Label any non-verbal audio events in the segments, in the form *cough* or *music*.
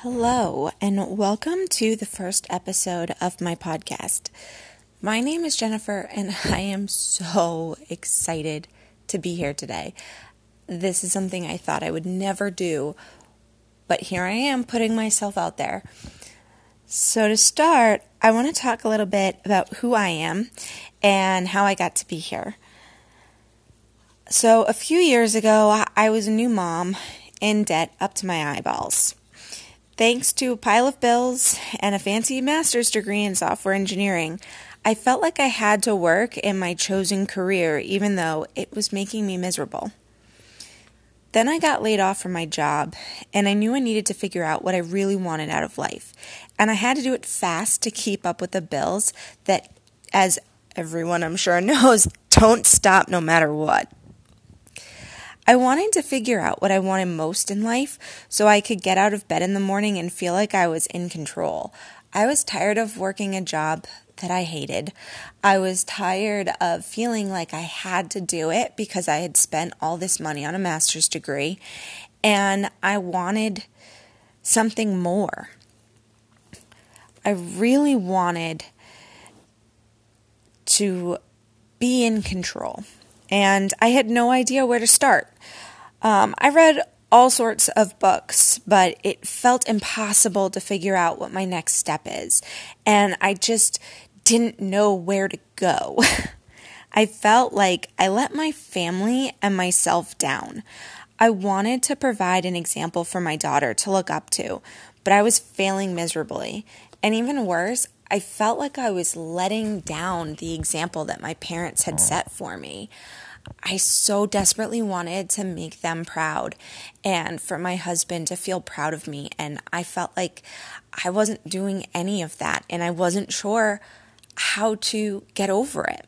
Hello, and welcome to the first episode of my podcast. My name is Jennifer, and *laughs* I am so excited to be here today. This is something I thought I would never do, but here I am putting myself out there. So, to start, I want to talk a little bit about who I am and how I got to be here. So, a few years ago, I was a new mom in debt up to my eyeballs. Thanks to a pile of bills and a fancy master's degree in software engineering, I felt like I had to work in my chosen career even though it was making me miserable. Then I got laid off from my job, and I knew I needed to figure out what I really wanted out of life. And I had to do it fast to keep up with the bills that, as everyone I'm sure *laughs* knows, don't stop no matter what. I wanted to figure out what I wanted most in life so I could get out of bed in the morning and feel like I was in control. I was tired of working a job that I hated. I was tired of feeling like I had to do it because I had spent all this money on a master's degree and I wanted something more. I really wanted to be in control and I had no idea where to start. Um, I read all sorts of books, but it felt impossible to figure out what my next step is. And I just didn't know where to go. *laughs* I felt like I let my family and myself down. I wanted to provide an example for my daughter to look up to, but I was failing miserably. And even worse, I felt like I was letting down the example that my parents had set for me. I so desperately wanted to make them proud and for my husband to feel proud of me. And I felt like I wasn't doing any of that and I wasn't sure how to get over it.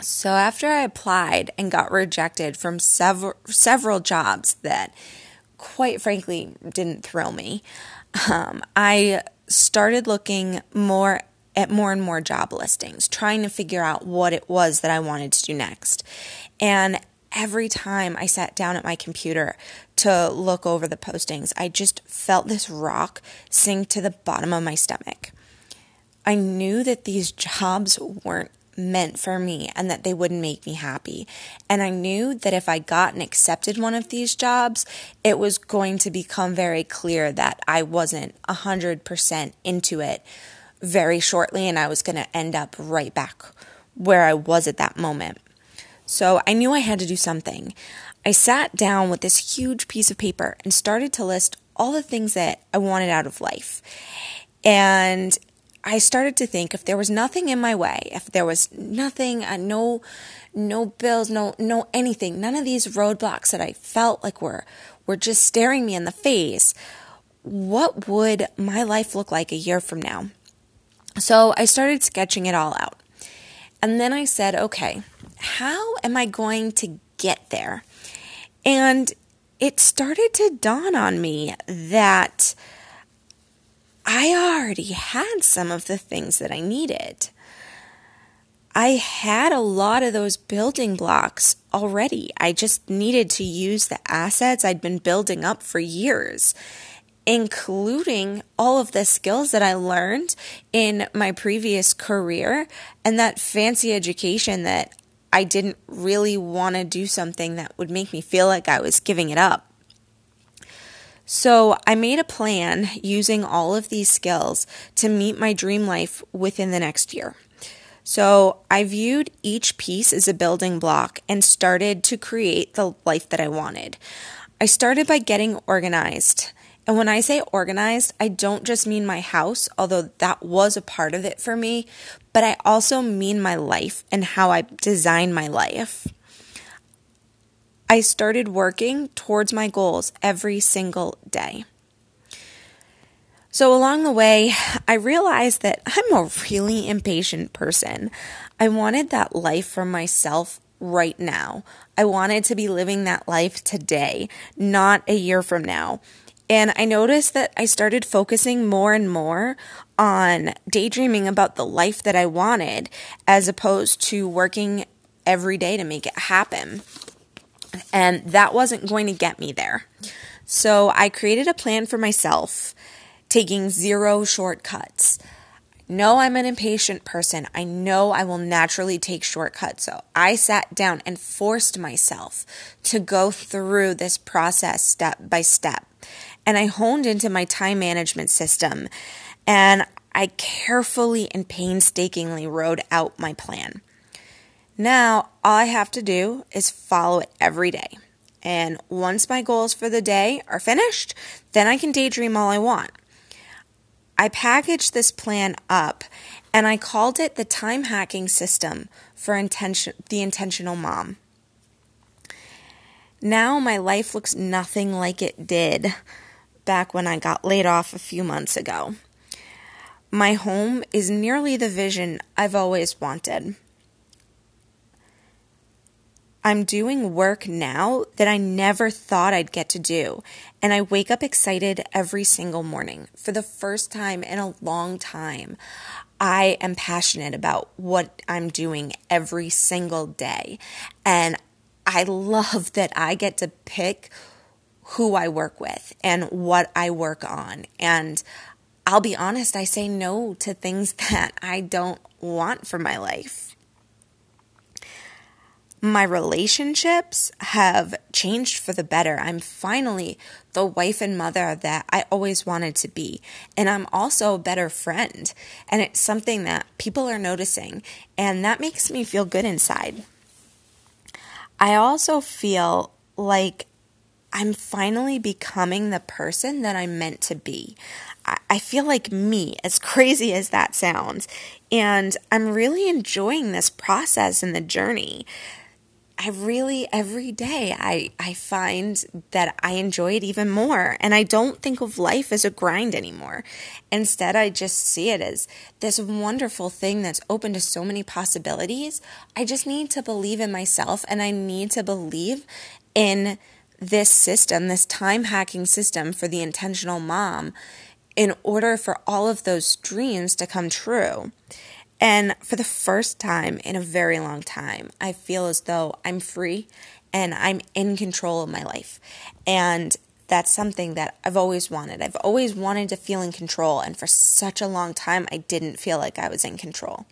So after I applied and got rejected from several several jobs that quite frankly didn't thrill me, um, I started looking more at more and more job listings, trying to figure out what it was that I wanted to do next. And every time I sat down at my computer to look over the postings, I just felt this rock sink to the bottom of my stomach. I knew that these *laughs* jobs weren't meant for me and that they wouldn't make me happy. And I knew that if I got and accepted one of these jobs, it was going to become very clear that I wasn't 100% into it very shortly and I was going to end up right back where I was at that moment. So I knew I had to do something. I sat down with this huge piece of paper and started to list all the things that I wanted out of life. And I started to think if there was nothing in my way, if there was nothing, uh, no, no bills, no, no anything, none of these roadblocks that I felt like were were just staring me in the face, what would my life look like a year from now? So I started sketching it all out. And then I said, okay, how am I going to get there? And it started to dawn on me that I already had some of the things that I needed. I had a lot of those building blocks already. I just needed to use the assets I'd been building up for years including all of the skills that I learned in my previous career and that fancy education that I didn't really want to do something that would make me feel like I was giving it up. So I made a plan using all of these skills to meet my dream life within the next year. So I viewed each piece as a building block and started to create the life that I wanted. I started by getting organized. And when I say organized, I don't just mean my house, although that was a part of it for me, but I also mean my life and how I design my life. I started working towards my goals every single day. So, along the way, I realized that I'm a really impatient person. I wanted that life for myself right now. I wanted to be living that life today, not a year from now. And I noticed that I started focusing more and more on daydreaming about the life that I wanted as opposed to working every day to make it happen. And that wasn't going to get me there. So I created a plan for myself, taking zero shortcuts. No, I'm an impatient person. I know I will naturally take shortcuts. So I sat down and forced myself to go through this process step by step. And I honed into my time management system and I carefully and painstakingly wrote out my plan. Now, all I have to do is follow it every day. And once my goals for the day are finished, then I can daydream all I want. I packaged this plan up and I called it the time hacking system for intention, the intentional mom. Now my life looks nothing like it did back when I got laid off a few months ago. My home is nearly the vision I've always wanted. I'm doing work now that I never thought I'd get to do. And I wake up excited every single morning. For the first time in a long time, I am passionate about what I'm doing every single day. And I love *laughs* that I get to pick who I work with and what I work on. And I'll be honest, I say no to things *laughs* that I don't want for my life my relationships have changed for the better. I'm finally the wife and mother that I always wanted to be. And I'm also a better friend. And it's something that people are noticing. And that makes me feel good inside. I also feel like I'm finally becoming the person that I'm meant to be. I feel like me, as *laughs* crazy as that sounds. And I'm really enjoying this process and the journey. I really every day I I find that I enjoy it even more and I don't think of life as a grind anymore. Instead I just see it as this wonderful thing that's open to so many possibilities. I just need to believe in myself and I need to believe in this system, this time hacking system for the intentional mom in order for all of those dreams to come true. And for the first time in a very long time, I feel as though I'm free and I'm in control of my life. And that's something that I've always wanted. I've always wanted to feel in control. And for such a long time, I didn't feel like I was in control.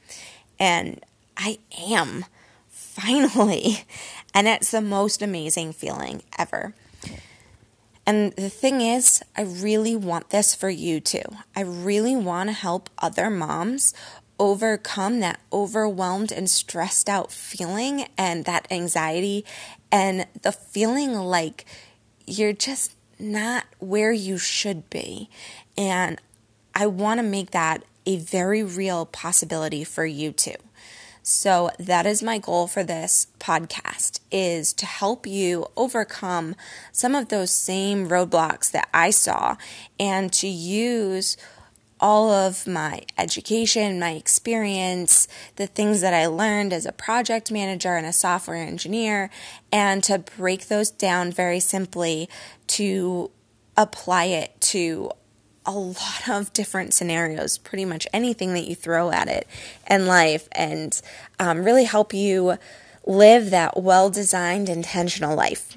And I am, finally. *laughs* And it's the most amazing feeling ever. And the thing is, I really want this for you too. I really want to help other moms overcome that overwhelmed and stressed out feeling and that anxiety and the feeling like you're just not where you should be. And I want to make that a very real possibility for you too. So that is my goal for this podcast is to help you overcome some of those same roadblocks that I saw and to use all of my education, my experience, the things that I learned as a project manager and a software engineer, and to break those down very simply to apply it to a lot of different scenarios, pretty much anything that you throw at it in life, and um, really help you live that well designed, intentional life.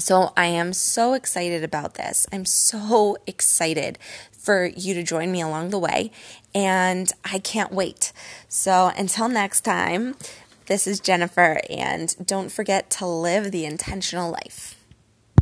So, I am so excited about this. I'm so excited for you to join me along the way. And I can't wait. So until next time, this is Jennifer, and don't forget to live the intentional life.